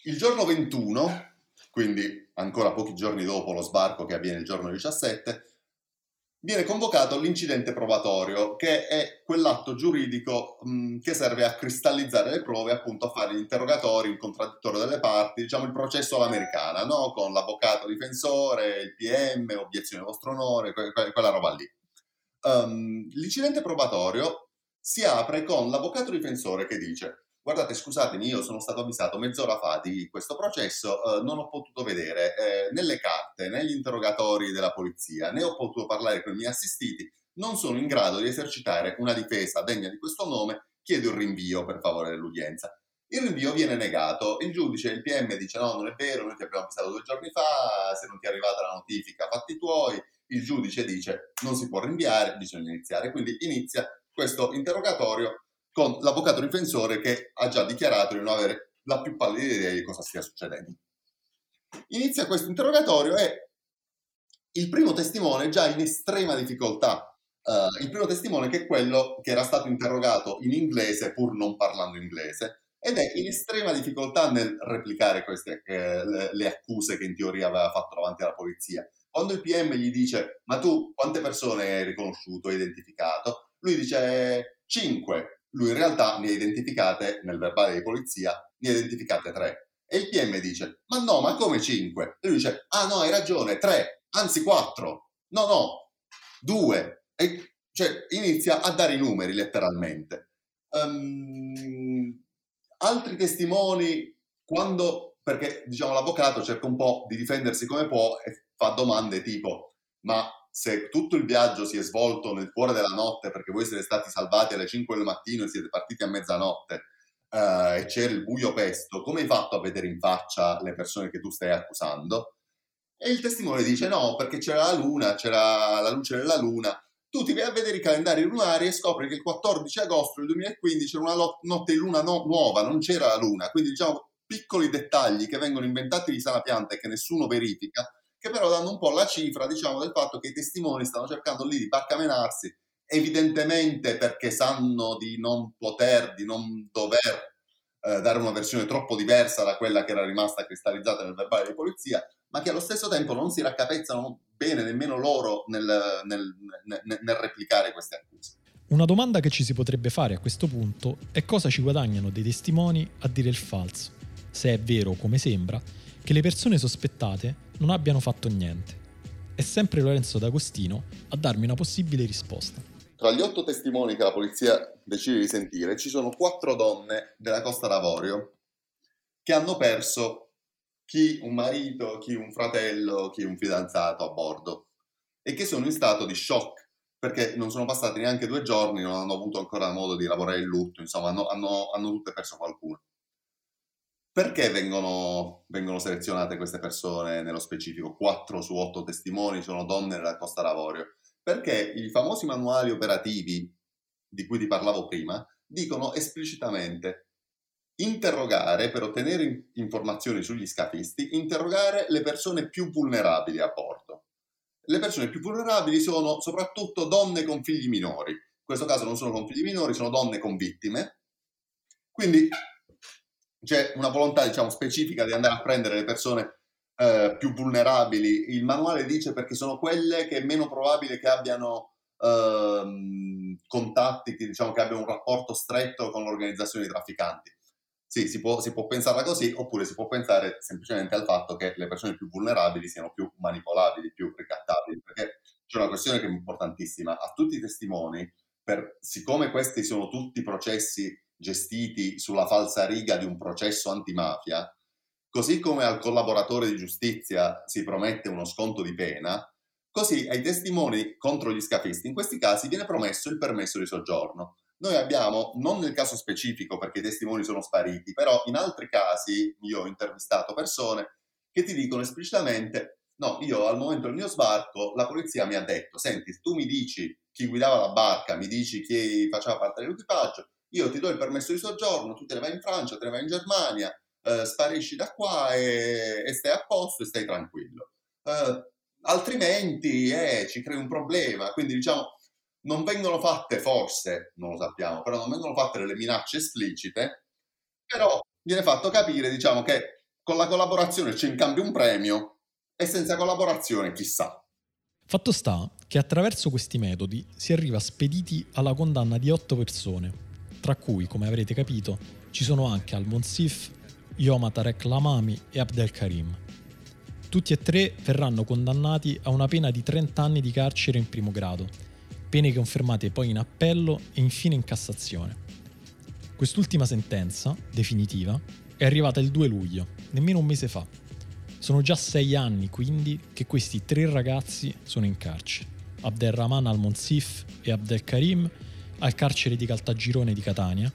Il giorno 21, quindi ancora pochi giorni dopo lo sbarco che avviene il giorno 17, viene convocato l'incidente probatorio, che è quell'atto giuridico mh, che serve a cristallizzare le prove, appunto a fare gli interrogatori, il contraddittorio delle parti, diciamo il processo all'americana, no? con l'avvocato difensore, il PM, obiezione vostro onore, que- que- quella roba lì. Um, l'incidente probatorio si apre con l'avvocato difensore che dice guardate scusatemi io sono stato avvisato mezz'ora fa di questo processo, eh, non ho potuto vedere eh, nelle carte, negli interrogatori della polizia, né ho potuto parlare con i miei assistiti, non sono in grado di esercitare una difesa degna di questo nome, chiedo il rinvio per favore dell'udienza. Il rinvio viene negato, il giudice, il PM dice no, non è vero, noi ti abbiamo avvisato due giorni fa, se non ti è arrivata la notifica fatti tuoi, il giudice dice non si può rinviare, bisogna iniziare, quindi inizia questo interrogatorio con l'avvocato difensore che ha già dichiarato di non avere la più pallida idea di cosa stia succedendo. Inizia questo interrogatorio e il primo testimone è già in estrema difficoltà. Uh, il primo testimone che è quello che era stato interrogato in inglese pur non parlando inglese ed è in estrema difficoltà nel replicare queste, eh, le, le accuse che in teoria aveva fatto davanti alla polizia. Quando il PM gli dice ma tu quante persone hai riconosciuto, hai identificato? Lui dice 5 lui in realtà ne ha identificate, nel verbale di polizia, ne ha identificate tre. E il PM dice, ma no, ma come cinque? E lui dice, ah no, hai ragione, tre, anzi quattro. No, no, due. E cioè inizia a dare i numeri letteralmente. Um, altri testimoni, quando, perché diciamo l'avvocato cerca un po' di difendersi come può e fa domande tipo, ma se tutto il viaggio si è svolto nel cuore della notte perché voi siete stati salvati alle 5 del mattino e siete partiti a mezzanotte uh, e c'era il buio pesto, come hai fatto a vedere in faccia le persone che tu stai accusando? E il testimone dice no, perché c'era la luna, c'era la luce della luna. Tu ti vai a vedere i calendari lunari e scopri che il 14 agosto del 2015 era una lo- notte di luna no- nuova, non c'era la luna. Quindi diciamo piccoli dettagli che vengono inventati di sana pianta e che nessuno verifica che però danno un po' la cifra, diciamo, del fatto che i testimoni stanno cercando lì di barcamenarsi, evidentemente perché sanno di non poter, di non dover eh, dare una versione troppo diversa da quella che era rimasta cristallizzata nel verbale di polizia, ma che allo stesso tempo non si raccapezzano bene nemmeno loro nel, nel, nel, nel replicare queste accuse. Una domanda che ci si potrebbe fare a questo punto è cosa ci guadagnano dei testimoni a dire il falso, se è vero, come sembra, che le persone sospettate non abbiano fatto niente. È sempre Lorenzo D'Agostino a darmi una possibile risposta. Tra gli otto testimoni che la polizia decide di sentire ci sono quattro donne della Costa d'Avorio che hanno perso chi un marito, chi un fratello, chi un fidanzato a bordo e che sono in stato di shock perché non sono passati neanche due giorni, non hanno avuto ancora modo di lavorare il lutto, insomma hanno, hanno, hanno tutte perso qualcuno. Perché vengono, vengono, selezionate queste persone nello specifico? 4 su 8 testimoni sono donne della Costa d'Avorio. Perché i famosi manuali operativi di cui ti parlavo prima dicono esplicitamente interrogare, per ottenere informazioni sugli scafisti, interrogare le persone più vulnerabili a bordo. Le persone più vulnerabili sono soprattutto donne con figli minori. In questo caso non sono con figli minori, sono donne con vittime. Quindi c'è una volontà, diciamo, specifica di andare a prendere le persone eh, più vulnerabili. Il manuale dice perché sono quelle che è meno probabile che abbiano ehm, contatti, che, diciamo, che abbiano un rapporto stretto con l'organizzazione dei trafficanti. Sì, si può, si può pensarla così, oppure si può pensare semplicemente al fatto che le persone più vulnerabili siano più manipolabili, più ricattabili, perché c'è una questione che è importantissima. A tutti i testimoni, per, siccome questi sono tutti processi gestiti sulla falsa riga di un processo antimafia, così come al collaboratore di giustizia si promette uno sconto di pena, così ai testimoni contro gli scafisti in questi casi viene promesso il permesso di soggiorno. Noi abbiamo, non nel caso specifico perché i testimoni sono spariti, però in altri casi io ho intervistato persone che ti dicono esplicitamente no, io al momento del mio sbarco la polizia mi ha detto, senti, tu mi dici chi guidava la barca, mi dici chi faceva parte dell'equipaggio, io ti do il permesso di soggiorno, tu te ne vai in Francia, te ne vai in Germania, eh, sparisci da qua e, e, stai a posto e stai tranquillo. Eh, altrimenti eh, ci crei un problema, quindi diciamo non vengono fatte forse, non lo sappiamo, però non vengono fatte delle minacce esplicite, però viene fatto capire diciamo che con la collaborazione c'è in cambio un premio e senza collaborazione chissà. Fatto sta che attraverso questi metodi si arriva spediti alla condanna di otto persone, tra cui, come avrete capito, ci sono anche Al-Monsif, Yoma Tarek Lamami e Abdel Karim. Tutti e tre verranno condannati a una pena di 30 anni di carcere in primo grado, pene confermate poi in appello e infine in Cassazione. Quest'ultima sentenza, definitiva, è arrivata il 2 luglio, nemmeno un mese fa. Sono già sei anni quindi che questi tre ragazzi sono in carcere. Abdelrahman al-Monsif e Abdel Karim al carcere di Caltagirone di Catania,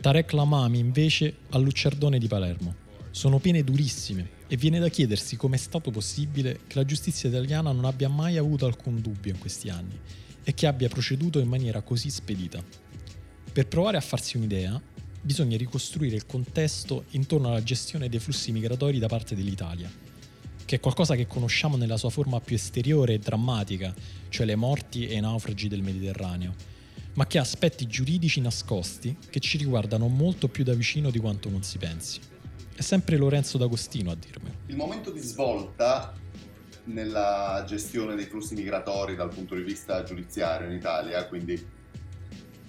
Tarek Lamami invece al Luccerdone di Palermo. Sono pene durissime e viene da chiedersi come è stato possibile che la giustizia italiana non abbia mai avuto alcun dubbio in questi anni e che abbia proceduto in maniera così spedita. Per provare a farsi un'idea, bisogna ricostruire il contesto intorno alla gestione dei flussi migratori da parte dell'Italia, che è qualcosa che conosciamo nella sua forma più esteriore e drammatica, cioè le morti e i naufragi del Mediterraneo ma che ha aspetti giuridici nascosti che ci riguardano molto più da vicino di quanto non si pensi. È sempre Lorenzo D'Agostino a dirmelo. Il momento di svolta nella gestione dei flussi migratori dal punto di vista giudiziario in Italia, quindi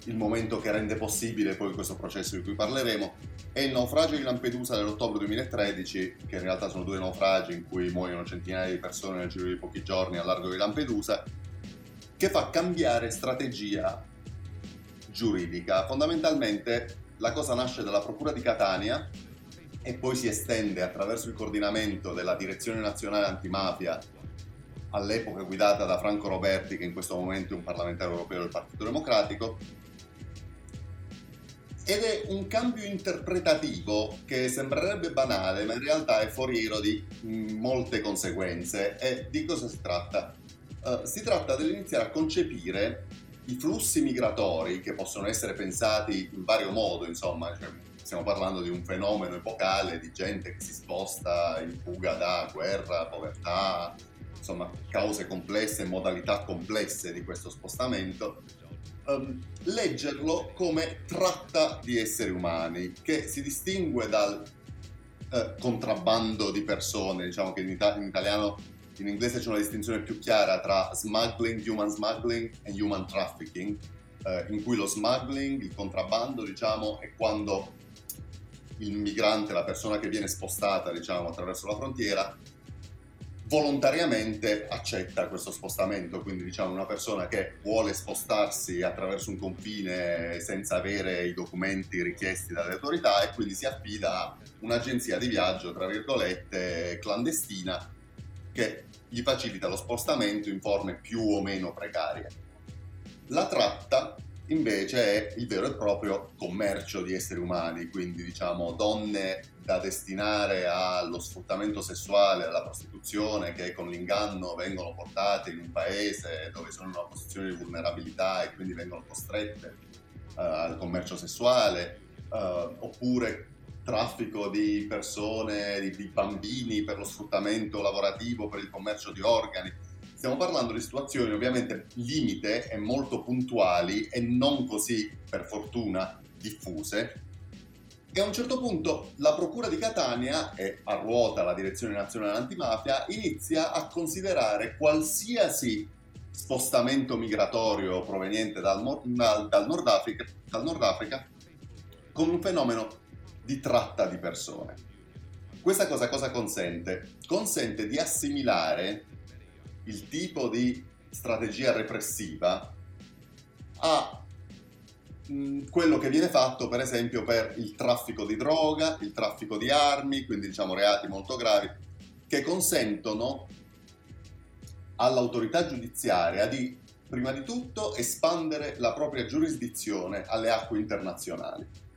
il momento che rende possibile poi questo processo di cui parleremo, è il naufragio di Lampedusa dell'ottobre 2013, che in realtà sono due naufragi in cui muoiono centinaia di persone nel giro di pochi giorni al largo di Lampedusa, che fa cambiare strategia giuridica. Fondamentalmente la cosa nasce dalla Procura di Catania e poi si estende attraverso il coordinamento della Direzione Nazionale Antimafia, all'epoca guidata da Franco Roberti, che in questo momento è un parlamentare europeo del Partito Democratico, ed è un cambio interpretativo che sembrerebbe banale, ma in realtà è foriero di molte conseguenze. E di cosa si tratta? Uh, si tratta dell'iniziare a concepire i flussi migratori che possono essere pensati in vario modo, insomma, cioè, stiamo parlando di un fenomeno epocale di gente che si sposta in fuga da guerra, povertà, insomma, cause complesse, modalità complesse di questo spostamento, um, leggerlo come tratta di esseri umani, che si distingue dal uh, contrabbando di persone, diciamo che in, ita- in italiano in inglese c'è una distinzione più chiara tra smuggling, human smuggling e human trafficking. eh, in cui lo smuggling, il contrabbando, diciamo, è quando il migrante, la persona che viene spostata, diciamo, attraverso la frontiera, volontariamente accetta questo spostamento, quindi diciamo una persona che vuole spostarsi attraverso un confine senza avere i documenti richiesti dalle autorità e quindi si affida a un'agenzia di viaggio, tra virgolette, clandestina che gli facilita lo spostamento in forme più o meno precarie. La tratta invece è il vero e proprio commercio di esseri umani, quindi diciamo donne da destinare allo sfruttamento sessuale, alla prostituzione, che con l'inganno vengono portate in un paese dove sono in una posizione di vulnerabilità e quindi vengono costrette uh, al commercio sessuale, uh, oppure traffico di persone, di, di bambini per lo sfruttamento lavorativo, per il commercio di organi. Stiamo parlando di situazioni ovviamente limite e molto puntuali e non così, per fortuna, diffuse. E a un certo punto la Procura di Catania, e a ruota la Direzione Nazionale Antimafia, inizia a considerare qualsiasi spostamento migratorio proveniente dal, dal, dal, Nord, Africa, dal Nord Africa come un fenomeno di tratta di persone. Questa cosa cosa consente? Consente di assimilare il tipo di strategia repressiva a mm, quello che viene fatto per esempio per il traffico di droga, il traffico di armi, quindi diciamo reati molto gravi, che consentono all'autorità giudiziaria di prima di tutto espandere la propria giurisdizione alle acque internazionali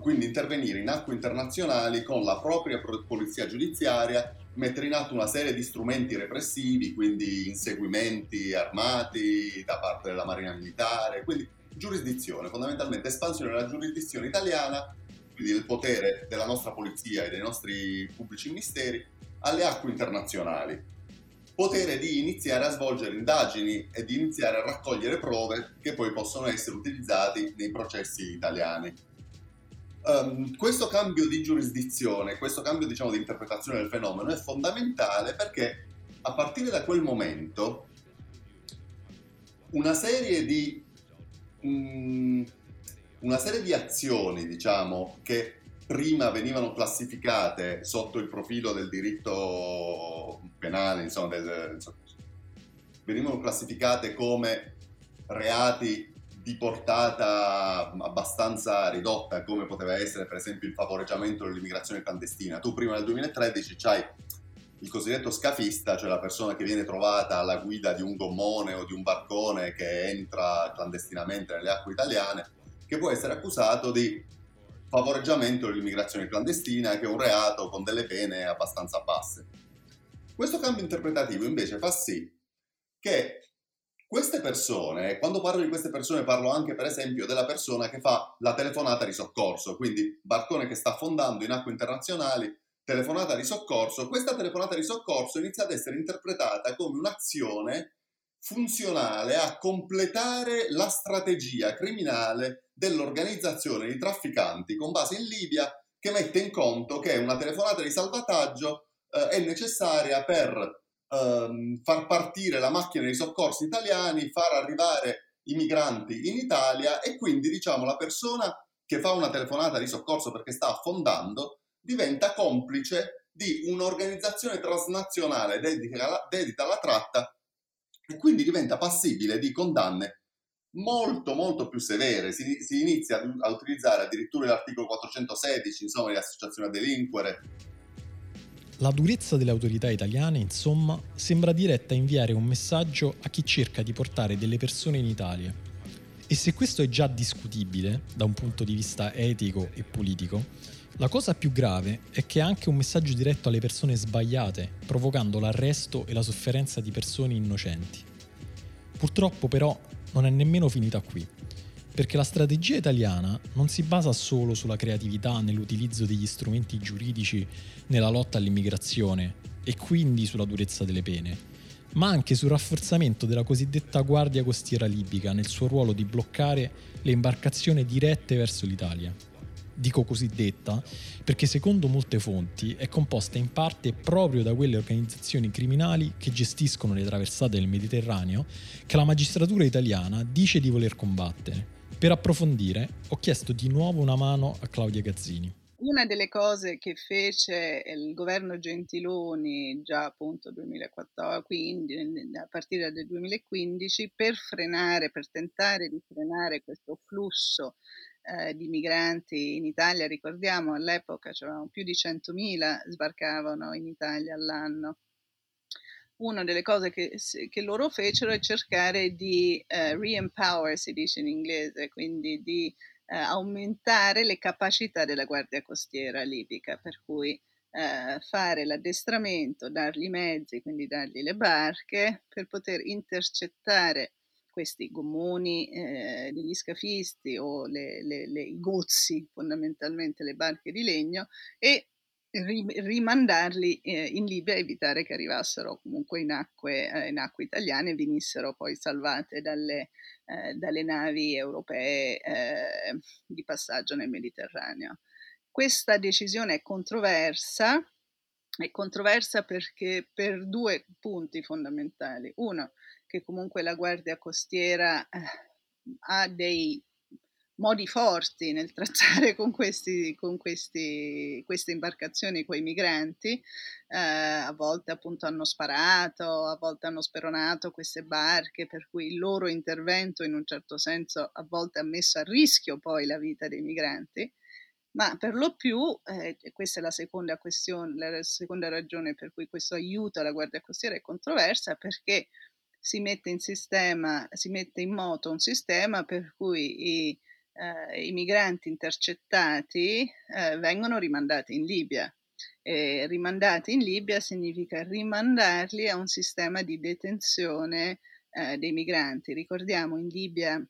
quindi intervenire in acque internazionali con la propria polizia giudiziaria, mettere in atto una serie di strumenti repressivi, quindi inseguimenti armati da parte della Marina Militare, quindi giurisdizione, fondamentalmente espansione della giurisdizione italiana, quindi del potere della nostra polizia e dei nostri pubblici ministeri alle acque internazionali. Potere di iniziare a svolgere indagini e di iniziare a raccogliere prove che poi possono essere utilizzati nei processi italiani. Um, questo cambio di giurisdizione, questo cambio diciamo, di interpretazione del fenomeno è fondamentale perché a partire da quel momento una serie di, um, una serie di azioni diciamo, che prima venivano classificate sotto il profilo del diritto penale, insomma, del, insomma, venivano classificate come reati di portata abbastanza ridotta, come poteva essere per esempio il favoreggiamento dell'immigrazione clandestina. Tu prima del 2013 c'hai il cosiddetto scafista, cioè la persona che viene trovata alla guida di un gommone o di un barcone che entra clandestinamente nelle acque italiane, che può essere accusato di favoreggiamento dell'immigrazione clandestina, che è un reato con delle pene abbastanza basse. Questo cambio interpretativo invece fa sì che queste persone, quando parlo di queste persone parlo anche per esempio della persona che fa la telefonata di soccorso, quindi barcone che sta affondando in acque internazionali, telefonata di soccorso, questa telefonata di soccorso inizia ad essere interpretata come un'azione funzionale a completare la strategia criminale dell'organizzazione di trafficanti con base in Libia che mette in conto che una telefonata di salvataggio eh, è necessaria per ehm, far partire la macchina dei soccorsi italiani, far arrivare i migranti in Italia e quindi diciamo la persona che fa una telefonata di soccorso perché sta affondando diventa complice di un'organizzazione transnazionale dedita alla, tratta e quindi diventa passibile di condanne molto molto più severe. Si, si inizia a utilizzare addirittura l'articolo 416, insomma, di associazione a delinquere, la durezza delle autorità italiane, insomma, sembra diretta a inviare un messaggio a chi cerca di portare delle persone in Italia. E se questo è già discutibile da un punto di vista etico e politico, la cosa più grave è che è anche un messaggio diretto alle persone sbagliate, provocando l'arresto e la sofferenza di persone innocenti. Purtroppo però non è nemmeno finita qui perché la strategia italiana non si basa solo sulla creatività nell'utilizzo degli strumenti giuridici nella lotta all'immigrazione e quindi sulla durezza delle pene, ma anche sul rafforzamento della cosiddetta Guardia Costiera Libica nel suo ruolo di bloccare le imbarcazioni dirette verso l'Italia. Dico cosiddetta perché secondo molte fonti è composta in parte proprio da quelle organizzazioni criminali che gestiscono le traversate del Mediterraneo che la magistratura italiana dice di voler combattere. Per approfondire ho chiesto di nuovo una mano a Claudia Gazzini. Una delle cose che fece il governo Gentiloni già appunto 2014, a partire dal 2015 per frenare, per tentare di frenare questo flusso eh, di migranti in Italia, ricordiamo all'epoca c'erano più di 100.000 sbarcavano in Italia all'anno. Una delle cose che, che loro fecero è cercare di eh, re-empower, si dice in inglese, quindi di eh, aumentare le capacità della Guardia Costiera libica, per cui eh, fare l'addestramento, dargli i mezzi, quindi dargli le barche per poter intercettare questi gommoni eh, degli scafisti o le, le, le, i gozzi, fondamentalmente le barche di legno, e rimandarli eh, in Libia evitare che arrivassero comunque in acque, eh, in acque italiane e venissero poi salvate dalle, eh, dalle navi europee di passaggio nel Mediterraneo. Questa decisione è controversa, è controversa perché per due punti fondamentali. Uno, che comunque la Guardia Costiera ha dei modi forti nel trattare con, questi, con questi, queste imbarcazioni, quei migranti, eh, a volte appunto hanno sparato, a volte hanno speronato queste barche, per cui il loro intervento in un certo senso a volte ha messo a rischio poi la vita dei migranti. Ma per lo più, eh, questa è la seconda questione, la seconda ragione per cui questo aiuto alla Guardia Costiera è controversa, perché si mette in sistema, si mette in moto un sistema per cui i, eh, i migranti intercettati eh, vengono rimandati in Libia. E rimandati in Libia significa rimandarli a un sistema di detenzione eh, dei migranti. Ricordiamo in Libia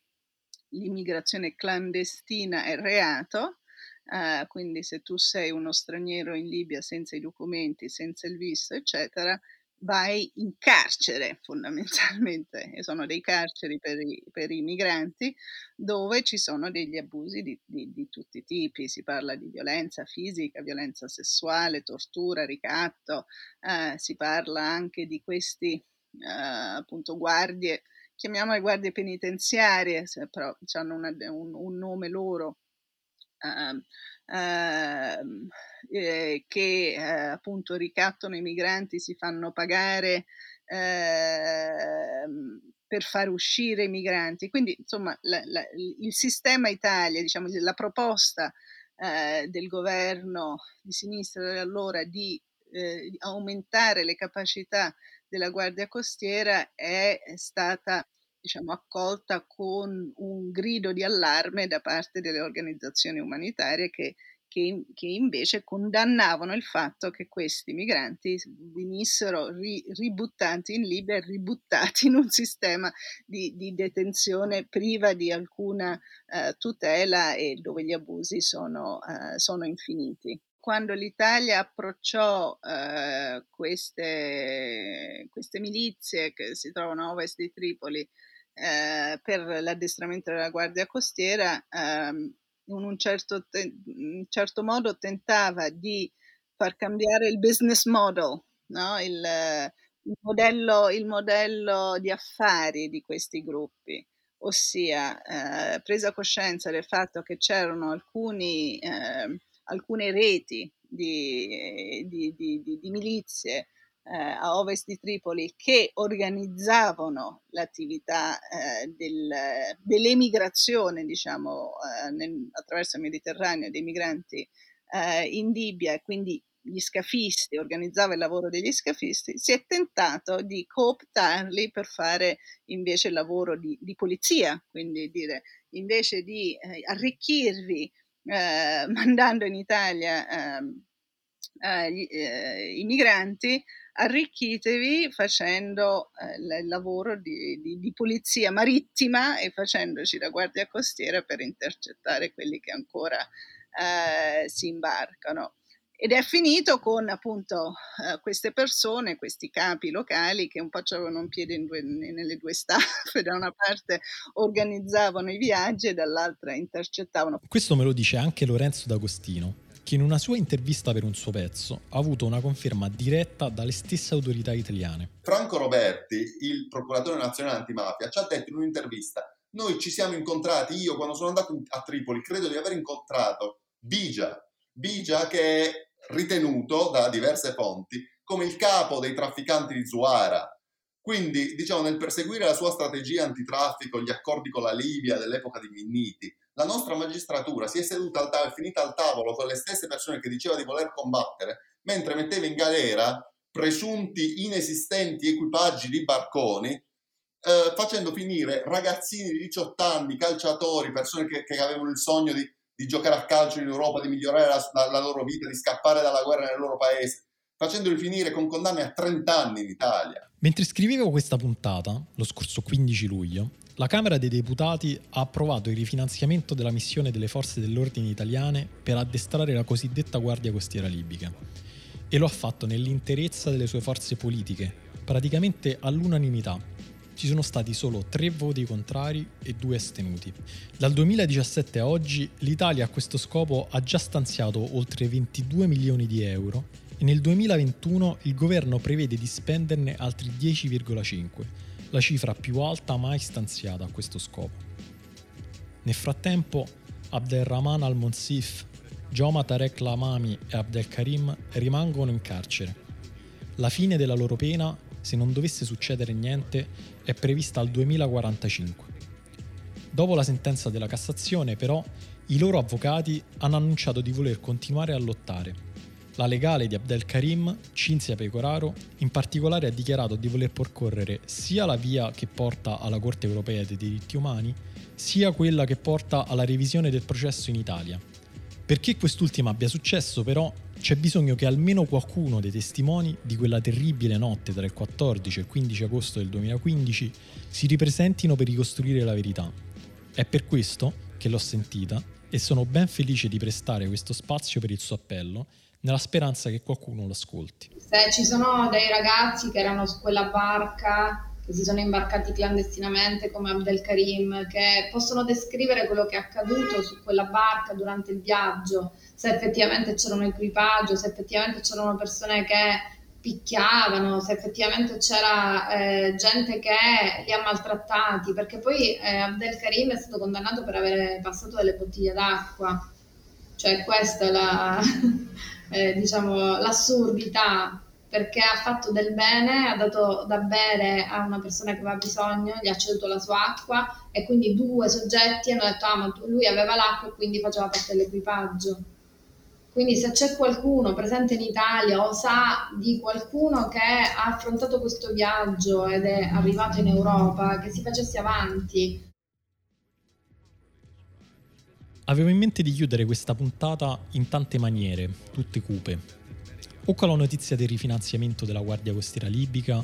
l'immigrazione clandestina è reato, Uh, quindi se tu sei uno straniero in Libia senza i documenti, senza il visto, eccetera, vai in carcere fondamentalmente, e sono dei carceri per i, per i migranti dove ci sono degli abusi di, di, di, tutti i tipi, si parla di violenza fisica, violenza sessuale, tortura, ricatto, eh, si parla anche di questi eh, appunto guardie, chiamiamole guardie penitenziarie, però hanno una, un, un, nome loro. Ehm, eh, che eh, appunto ricattano i migranti, si fanno pagare eh, per far uscire i migranti. Quindi insomma la, la, il sistema Italia, diciamo la proposta eh, del governo di sinistra allora di eh, aumentare le capacità della Guardia Costiera è stata diciamo, accolta con un grido di allarme da parte delle organizzazioni umanitarie che, che, che invece condannavano il fatto che questi migranti venissero ri, ributtati in Libia e ributtati in un sistema di, di detenzione priva di alcuna uh, tutela e dove gli abusi sono, uh, sono infiniti. Quando l'Italia approcciò eh, queste, queste, milizie che si trovano a ovest di Tripoli eh, per l'addestramento della Guardia Costiera, eh, in un certo, te- in certo, modo tentava di far cambiare il business model, no? il, il, modello, il, modello, di affari di questi gruppi, ossia eh, presa coscienza del fatto che c'erano alcuni, eh, alcune reti di, di, di, di milizie eh, a ovest di Tripoli che organizzavano l'attività eh, del, dell'emigrazione diciamo, eh, nel, attraverso il Mediterraneo dei migranti eh, in Libia quindi gli scafisti, organizzava il lavoro degli scafisti, si è tentato di cooptarli per fare invece il lavoro di, di polizia, quindi dire invece di eh, arricchirvi eh, (laughs) mandando in Italia ehm, gli, i migranti, arricchitevi facendo eh, il lavoro di, di, di, pulizia marittima e facendoci la guardia costiera per intercettare quelli che ancora eh, si imbarcano. ed è finito con appunto eh, queste persone, questi capi locali che un po' avevano un piede due, nelle due staffe, da una parte organizzavano i viaggi e dall'altra intercettavano. Questo me lo dice anche Lorenzo D'Agostino, che in una sua intervista per un suo pezzo ha avuto una conferma diretta dalle stesse autorità italiane. Franco Roberti, il procuratore nazionale antimafia, ci ha detto in un'intervista noi ci siamo incontrati, io quando sono andato a Tripoli credo di aver incontrato Bigia, Bigia che è ritenuto da diverse fonti come il capo dei trafficanti di Zuara. Quindi, diciamo, nel perseguire la sua strategia antitraffico, gli accordi con la Libia dell'epoca di Minniti, la nostra magistratura si è seduta al tavolo, finita al tavolo con le stesse persone che diceva di voler combattere, mentre metteva in galera presunti inesistenti equipaggi di barconi, eh, facendo finire ragazzini di 18 anni, calciatori, persone che, che avevano il sogno di, di giocare a calcio in Europa, di migliorare la, la, la, loro vita, di scappare dalla guerra nel loro paese, facendoli finire con condanne a 30 anni in Italia. Mentre scrivevo questa puntata, lo scorso 15 luglio, la Camera dei Deputati ha approvato il rifinanziamento della missione delle forze dell'ordine italiane per addestrare la cosiddetta Guardia Costiera Libica e lo ha fatto nell'interezza delle sue forze politiche, praticamente all'unanimità, ci sono stati solo tre voti contrari e due astenuti. Dal 2017 a oggi l'Italia a questo scopo ha già stanziato oltre 22 milioni di euro e nel 2021 il governo prevede di spenderne altri 10,5, la cifra più alta mai stanziata a questo scopo. Nel frattempo Abdelrahman al-Monsif, Joma Tarek Lamami e Abdelkarim rimangono in carcere. La fine della loro pena se non dovesse succedere niente, è prevista al 2045. Dopo la sentenza della Cassazione, però, i loro avvocati hanno annunciato di voler continuare a lottare. La legale di Abdel Karim, Cinzia Pecoraro, in particolare ha dichiarato di voler percorrere sia la via che porta alla Corte europea dei diritti umani, sia quella che porta alla revisione del processo in Italia. Perché quest'ultima abbia successo, però, c'è bisogno che almeno qualcuno dei testimoni di quella terribile notte tra il 14 e il 15 agosto del 2015 si ripresentino per ricostruire la verità. È per questo che l'ho sentita e sono ben felice di prestare questo spazio per il suo appello nella speranza che qualcuno lo ascolti. Se ci sono dei ragazzi che erano su quella barca che si sono imbarcati clandestinamente come Abdel Karim, che possono descrivere quello che è accaduto su quella barca durante il viaggio, se effettivamente c'era un equipaggio, se effettivamente c'erano persone che picchiavano, se effettivamente c'era eh, gente che li ha maltrattati, perché poi eh, Abdel Karim è stato condannato per aver passato delle bottiglie d'acqua, cioè questa è la, (laughs) eh, diciamo, l'assurdità perché ha fatto del bene, ha dato da bere a una persona che aveva bisogno, gli ha ceduto la sua acqua e quindi due soggetti hanno detto ah ma lui aveva l'acqua e quindi faceva parte dell'equipaggio. Quindi se c'è qualcuno presente in Italia o sa di qualcuno che ha affrontato questo viaggio ed è arrivato in Europa, che si facesse avanti. Avevo in mente di chiudere questa puntata in tante maniere, tutte cupe, o con la notizia del rifinanziamento della Guardia Costiera libica,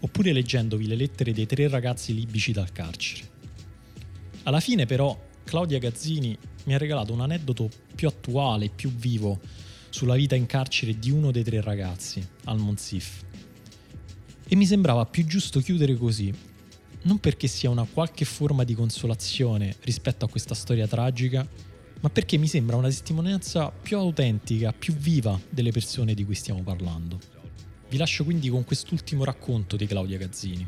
oppure leggendovi le lettere dei tre ragazzi libici dal carcere. Alla fine però Claudia Gazzini mi ha regalato un aneddoto più attuale, più vivo, sulla vita in carcere di uno dei tre ragazzi, al Monsif. E mi sembrava più giusto chiudere così, non perché sia una qualche forma di consolazione rispetto a questa storia tragica, ma perché mi sembra una testimonianza più autentica, più viva delle persone di cui stiamo parlando. Vi lascio quindi con quest'ultimo racconto di Claudia Gazzini.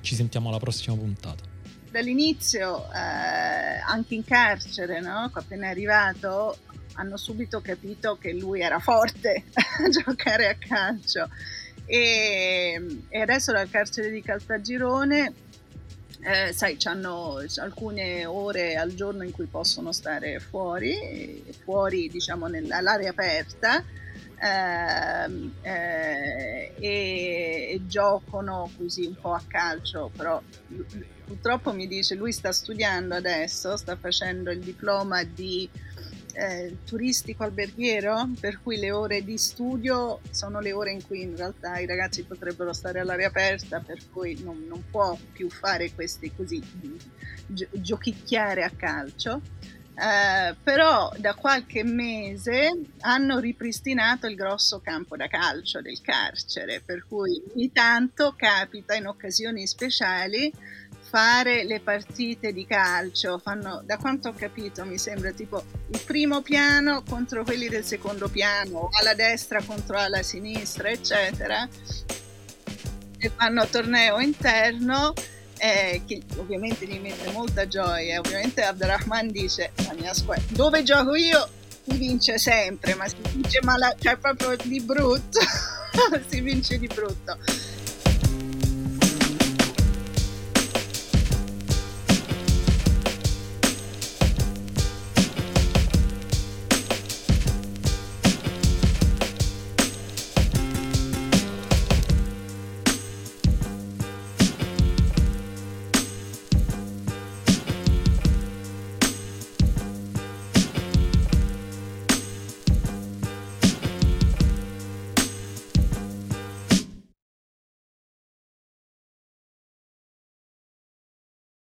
Ci sentiamo alla prossima puntata. Dall'inizio, eh, anche in carcere, no? appena arrivato, hanno subito capito che lui era forte a (laughs) giocare a calcio. E, e adesso dal carcere di Caltagirone eh, sai, hanno alcune ore al giorno in cui possono stare fuori, fuori diciamo nell'aria aperta eh, eh, e, e, giocano così un po' a calcio, però purtroppo mi dice lui sta studiando adesso, sta facendo il diploma di eh, turistico alberghiero, per cui le ore di studio sono le ore in cui in realtà i ragazzi potrebbero stare all'aria aperta, per cui non, non può più fare questi così, gio- giochicchiare a calcio. eh, però da qualche mese hanno ripristinato il grosso campo da calcio del carcere, per cui ogni tanto capita in occasioni speciali fare le partite di calcio, fanno, da quanto ho capito, mi sembra tipo il primo piano contro quelli del secondo piano, alla destra contro alla sinistra, eccetera. E fanno torneo interno eh, che ovviamente gli mette molta gioia. Ovviamente Abdurrahman dice: La mia squadra, dove gioco io si vince sempre, ma si vince male, cioè proprio di brutto. (laughs) si vince di brutto